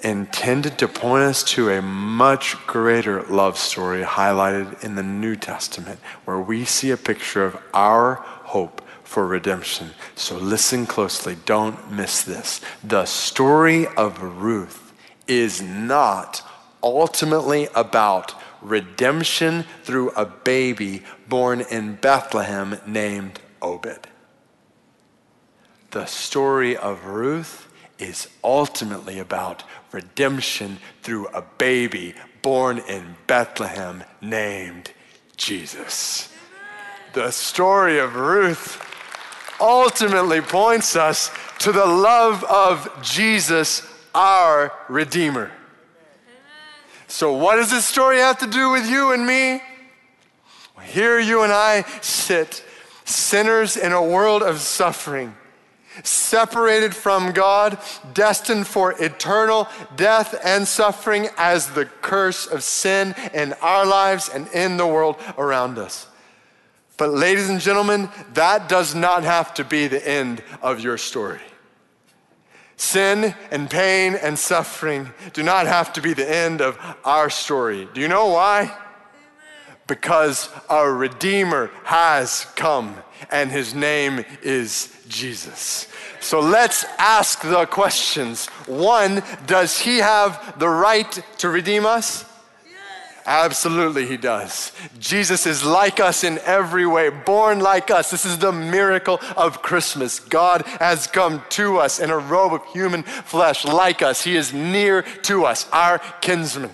intended to point us to a much greater love story highlighted in the New Testament, where we see a picture of our hope for redemption. So listen closely, don't miss this. The story of Ruth is not ultimately about redemption through a baby born in Bethlehem named Obed. The story of Ruth is ultimately about redemption through a baby born in Bethlehem named Jesus. The story of Ruth ultimately points us to the love of Jesus, our Redeemer. So, what does this story have to do with you and me? Here you and I sit, sinners in a world of suffering, separated from God, destined for eternal death and suffering as the curse of sin in our lives and in the world around us. But, ladies and gentlemen, that does not have to be the end of your story. Sin and pain and suffering do not have to be the end of our story. Do you know why? Because our Redeemer has come and his name is Jesus. So let's ask the questions. One, does he have the right to redeem us? Absolutely, he does. Jesus is like us in every way, born like us. This is the miracle of Christmas. God has come to us in a robe of human flesh, like us. He is near to us, our kinsman.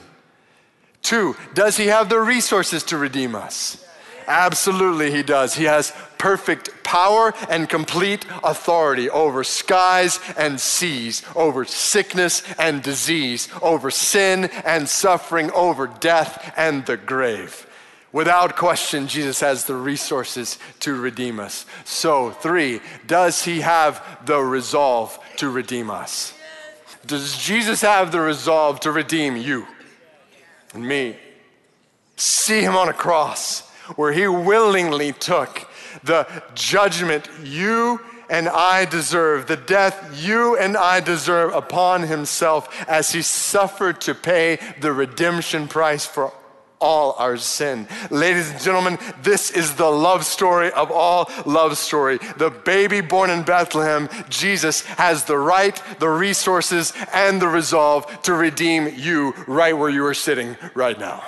Two, does he have the resources to redeem us? Absolutely, he does. He has perfect power and complete authority over skies and seas, over sickness and disease, over sin and suffering, over death and the grave. Without question, Jesus has the resources to redeem us. So, three, does he have the resolve to redeem us? Does Jesus have the resolve to redeem you and me? See him on a cross where he willingly took the judgment you and I deserve, the death you and I deserve upon himself as he suffered to pay the redemption price for all our sin. Ladies and gentlemen, this is the love story of all love story. The baby born in Bethlehem, Jesus, has the right, the resources, and the resolve to redeem you right where you are sitting right now.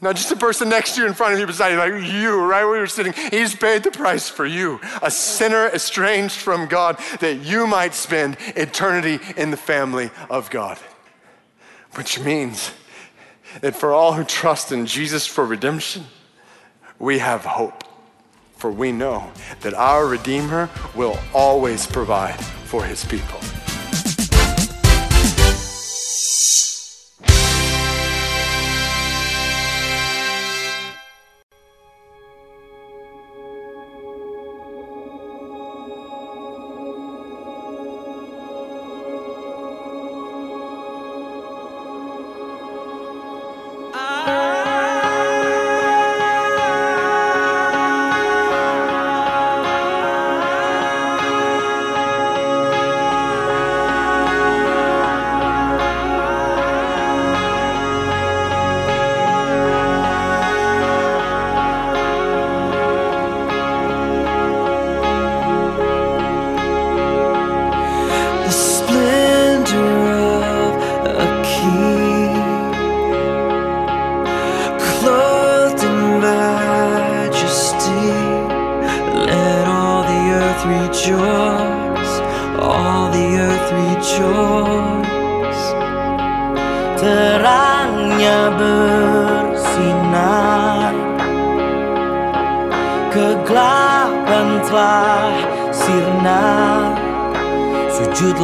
Not just the person next to you in front of you, beside you, like you, right where you're sitting. He's paid the price for you, a sinner estranged from God, that you might spend eternity in the family of God. Which means that for all who trust in Jesus for redemption, we have hope. For we know that our Redeemer will always provide for his people.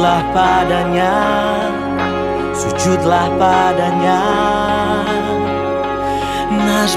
Sujudlah padanya Sujudlah padanya. Nasz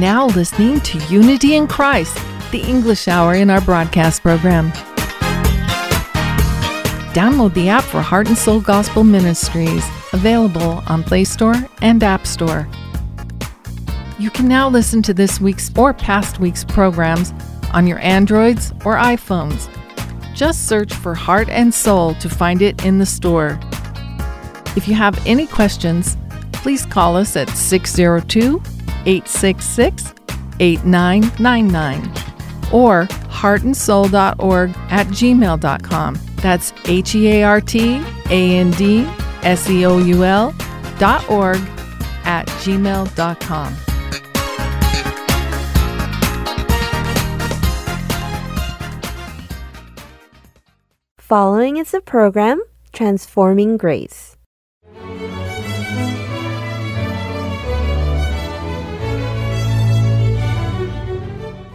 now listening to Unity in Christ, the English hour in our broadcast program. Download the app for Heart and Soul Gospel Ministries, available on Play Store and App Store. You can now listen to this week's or past week's programs on your Androids or iPhones. Just search for Heart and Soul to find it in the store. If you have any questions, please call us at 602 866 8999 or heartandsoul.org at gmail.com. That's H E A R T A N D S E O U L dot org at gmail.com. Following is a program, Transforming Grace.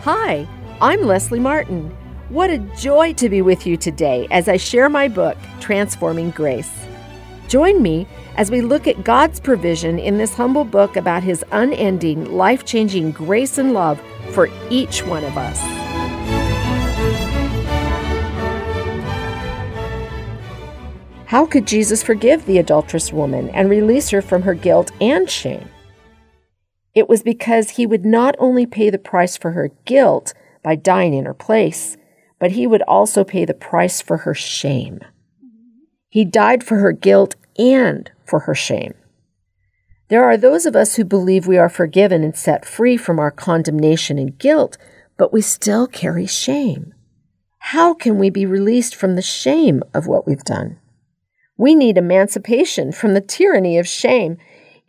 Hi, I'm Leslie Martin. What a joy to be with you today as I share my book, Transforming Grace. Join me as we look at God's provision in this humble book about His unending, life changing grace and love for each one of us. How could Jesus forgive the adulterous woman and release her from her guilt and shame? It was because he would not only pay the price for her guilt by dying in her place, but he would also pay the price for her shame. He died for her guilt and for her shame. There are those of us who believe we are forgiven and set free from our condemnation and guilt, but we still carry shame. How can we be released from the shame of what we've done? We need emancipation from the tyranny of shame.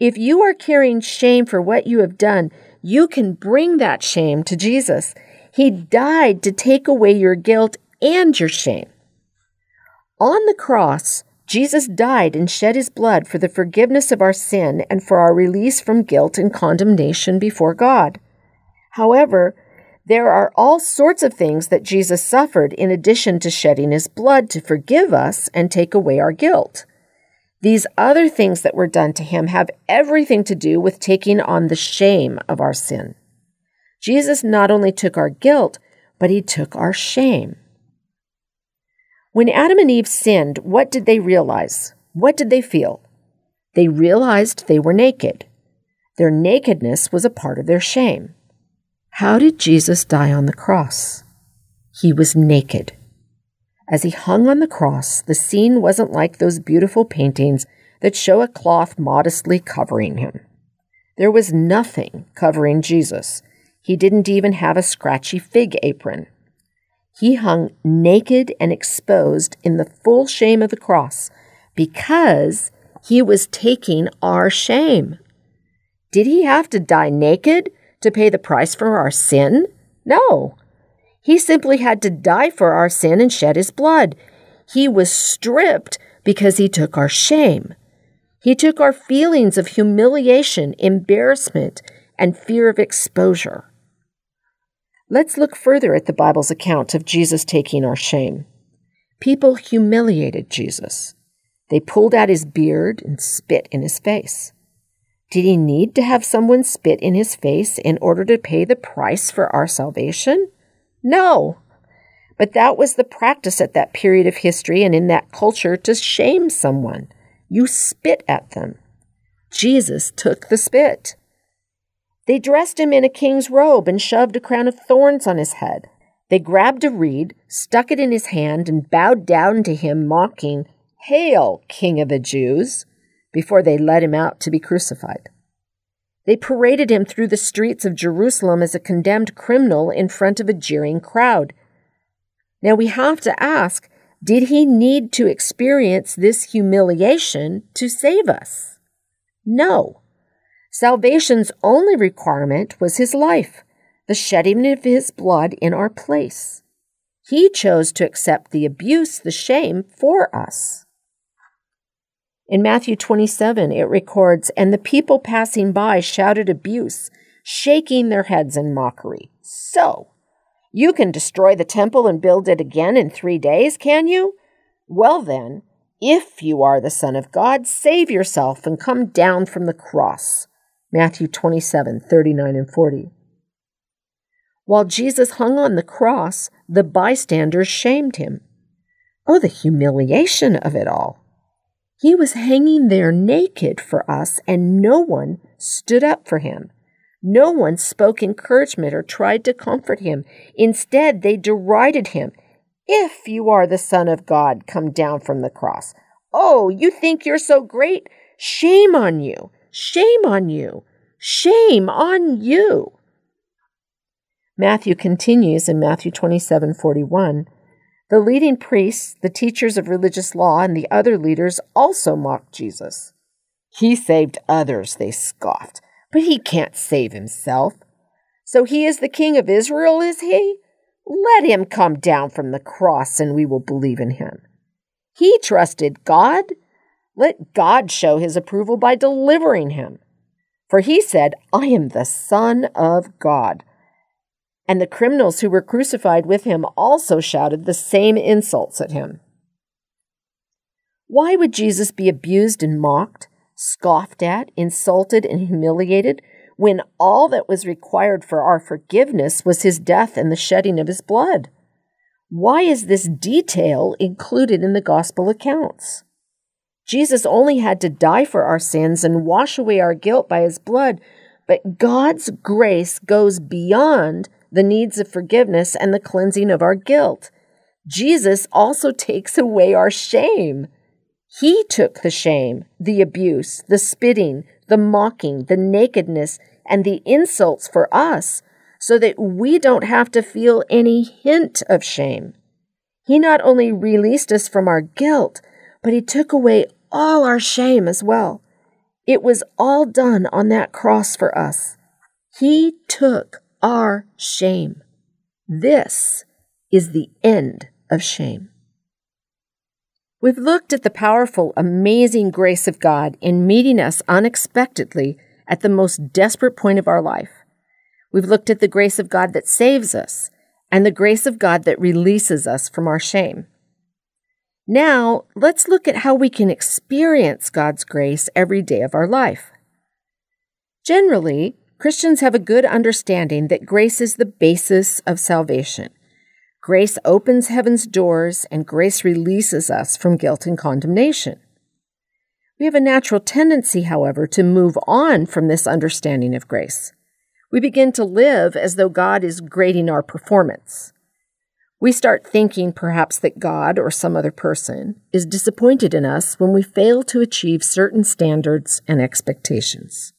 If you are carrying shame for what you have done, you can bring that shame to Jesus. He died to take away your guilt and your shame. On the cross, Jesus died and shed his blood for the forgiveness of our sin and for our release from guilt and condemnation before God. However, there are all sorts of things that Jesus suffered in addition to shedding his blood to forgive us and take away our guilt. These other things that were done to him have everything to do with taking on the shame of our sin. Jesus not only took our guilt, but he took our shame. When Adam and Eve sinned, what did they realize? What did they feel? They realized they were naked. Their nakedness was a part of their shame. How did Jesus die on the cross? He was naked. As he hung on the cross, the scene wasn't like those beautiful paintings that show a cloth modestly covering him. There was nothing covering Jesus. He didn't even have a scratchy fig apron. He hung naked and exposed in the full shame of the cross because he was taking our shame. Did he have to die naked to pay the price for our sin? No. He simply had to die for our sin and shed his blood. He was stripped because he took our shame. He took our feelings of humiliation, embarrassment, and fear of exposure. Let's look further at the Bible's account of Jesus taking our shame. People humiliated Jesus. They pulled out his beard and spit in his face. Did he need to have someone spit in his face in order to pay the price for our salvation? No. But that was the practice at that period of history and in that culture to shame someone. You spit at them. Jesus took the spit. They dressed him in a king's robe and shoved a crown of thorns on his head. They grabbed a reed, stuck it in his hand, and bowed down to him, mocking, Hail, King of the Jews! before they led him out to be crucified. They paraded him through the streets of Jerusalem as a condemned criminal in front of a jeering crowd. Now we have to ask Did he need to experience this humiliation to save us? No. Salvation's only requirement was his life, the shedding of his blood in our place. He chose to accept the abuse, the shame for us. In Matthew 27, it records, And the people passing by shouted abuse, shaking their heads in mockery. So, you can destroy the temple and build it again in three days, can you? Well, then, if you are the Son of God, save yourself and come down from the cross. Matthew 27 39 and 40. While Jesus hung on the cross, the bystanders shamed him. Oh, the humiliation of it all! He was hanging there naked for us, and no one stood up for him. No one spoke encouragement or tried to comfort him. Instead, they derided him. If you are the Son of God, come down from the cross. Oh, you think you're so great? Shame on you! Shame on you! Shame on you! Matthew continues in Matthew 27 41. The leading priests, the teachers of religious law, and the other leaders also mocked Jesus. He saved others, they scoffed but he can't save himself. So he is the king of Israel, is he? Let him come down from the cross and we will believe in him. He trusted God. Let God show his approval by delivering him. For he said, I am the Son of God. And the criminals who were crucified with him also shouted the same insults at him. Why would Jesus be abused and mocked? scoffed at, insulted, and humiliated when all that was required for our forgiveness was his death and the shedding of his blood? Why is this detail included in the gospel accounts? Jesus only had to die for our sins and wash away our guilt by his blood, but God's grace goes beyond the needs of forgiveness and the cleansing of our guilt. Jesus also takes away our shame. He took the shame, the abuse, the spitting, the mocking, the nakedness, and the insults for us so that we don't have to feel any hint of shame. He not only released us from our guilt, but He took away all our shame as well. It was all done on that cross for us. He took our shame. This is the end of shame. We've looked at the powerful, amazing grace of God in meeting us unexpectedly at the most desperate point of our life. We've looked at the grace of God that saves us and the grace of God that releases us from our shame. Now, let's look at how we can experience God's grace every day of our life. Generally, Christians have a good understanding that grace is the basis of salvation. Grace opens heaven's doors and grace releases us from guilt and condemnation. We have a natural tendency, however, to move on from this understanding of grace. We begin to live as though God is grading our performance. We start thinking perhaps that God or some other person is disappointed in us when we fail to achieve certain standards and expectations.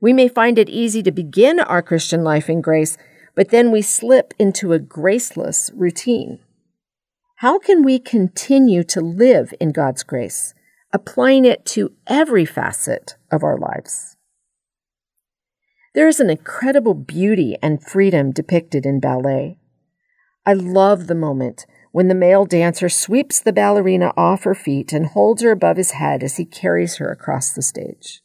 We may find it easy to begin our Christian life in grace but then we slip into a graceless routine. How can we continue to live in God's grace, applying it to every facet of our lives? There is an incredible beauty and freedom depicted in ballet. I love the moment when the male dancer sweeps the ballerina off her feet and holds her above his head as he carries her across the stage.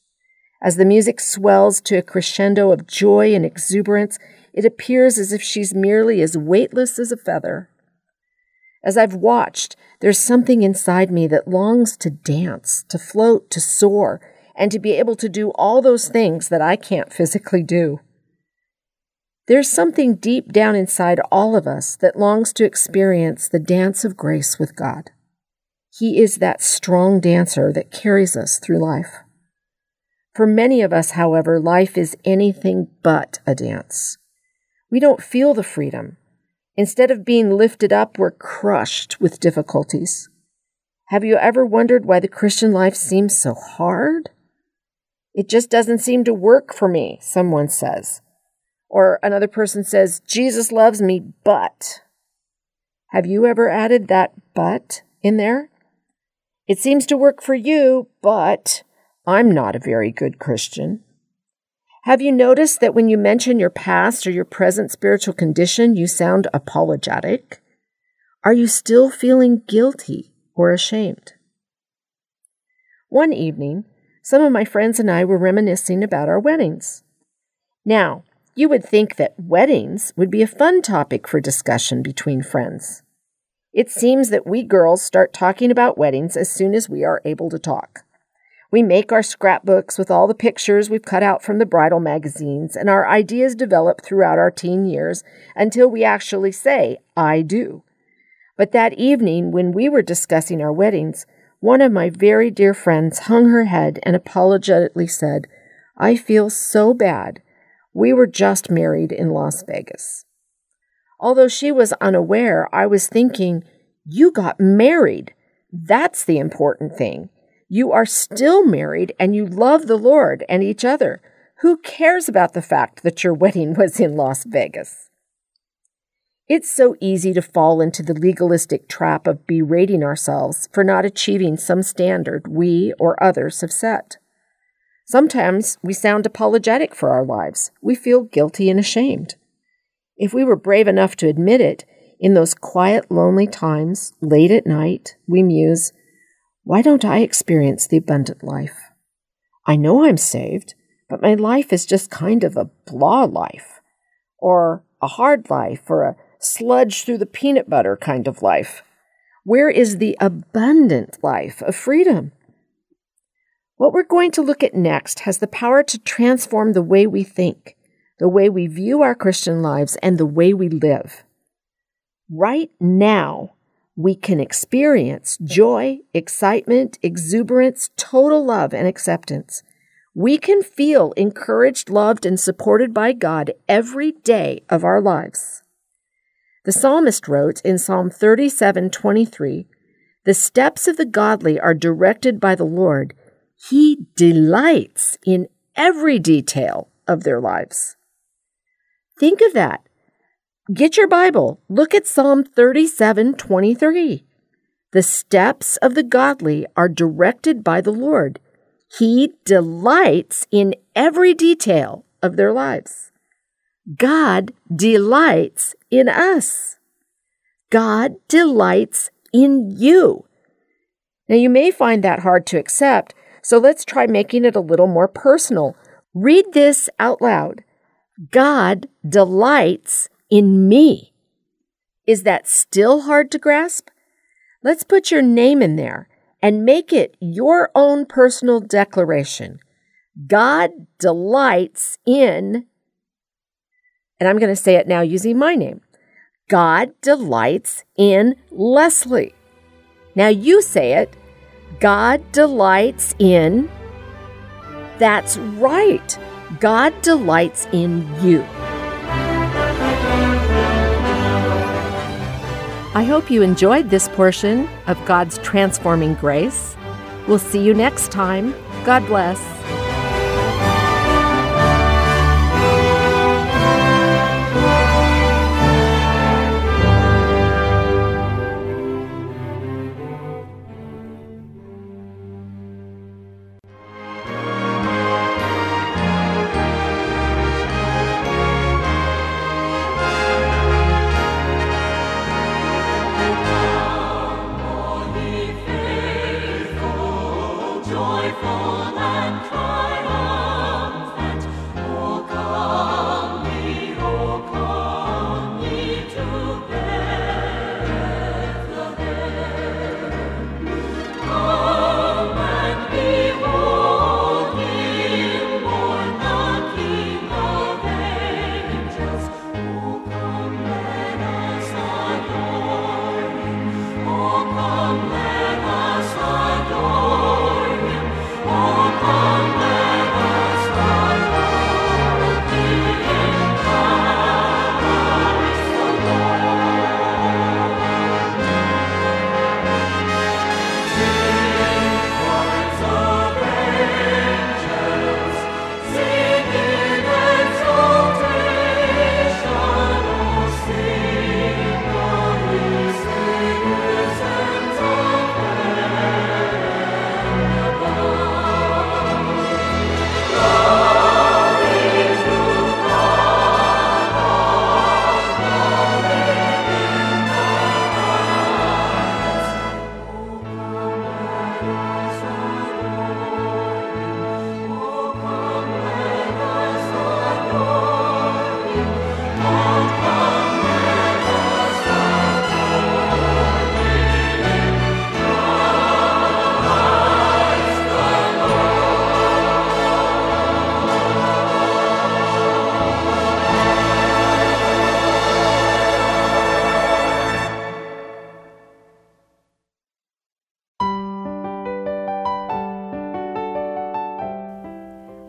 As the music swells to a crescendo of joy and exuberance, it appears as if she's merely as weightless as a feather. As I've watched, there's something inside me that longs to dance, to float, to soar, and to be able to do all those things that I can't physically do. There's something deep down inside all of us that longs to experience the dance of grace with God. He is that strong dancer that carries us through life. For many of us, however, life is anything but a dance we don't feel the freedom. Instead of being lifted up, we're crushed with difficulties. Have you ever wondered why the Christian life seems so hard? It just doesn't seem to work for me, someone says. Or another person says, Jesus loves me, but. Have you ever added that but in there? It seems to work for you, but I'm not a very good Christian. Have you noticed that when you mention your past or your present spiritual condition, you sound apologetic? Are you still feeling guilty or ashamed? One evening, some of my friends and I were reminiscing about our weddings. Now, you would think that weddings would be a fun topic for discussion between friends. It seems that we girls start talking about weddings as soon as we are able to talk. We make our scrapbooks with all the pictures we've cut out from the bridal magazines, and our ideas develop throughout our teen years until we actually say, I do. But that evening, when we were discussing our weddings, one of my very dear friends hung her head and apologetically said, I feel so bad. We were just married in Las Vegas. Although she was unaware, I was thinking, You got married. That's the important thing. You are still married and you love the Lord and each other. Who cares about the fact that your wedding was in Las Vegas? It's so easy to fall into the legalistic trap of berating ourselves for not achieving some standard we or others have set. Sometimes we sound apologetic for our lives. We feel guilty and ashamed. If we were brave enough to admit it, in those quiet, lonely times, late at night, we muse, why don't I experience the abundant life? I know I'm saved, but my life is just kind of a blah life, or a hard life, or a sludge through the peanut butter kind of life. Where is the abundant life of freedom? What we're going to look at next has the power to transform the way we think, the way we view our Christian lives, and the way we live. Right now, we can experience joy, excitement, exuberance, total love, and acceptance. We can feel encouraged, loved, and supported by God every day of our lives. The psalmist wrote in Psalm 37 23, The steps of the godly are directed by the Lord. He delights in every detail of their lives. Think of that. Get your Bible. Look at Psalm 37 23. The steps of the godly are directed by the Lord. He delights in every detail of their lives. God delights in us. God delights in you. Now, you may find that hard to accept, so let's try making it a little more personal. Read this out loud God delights in me. Is that still hard to grasp? Let's put your name in there and make it your own personal declaration. God delights in, and I'm going to say it now using my name God delights in Leslie. Now you say it God delights in. That's right. God delights in you. I hope you enjoyed this portion of God's transforming grace. We'll see you next time. God bless.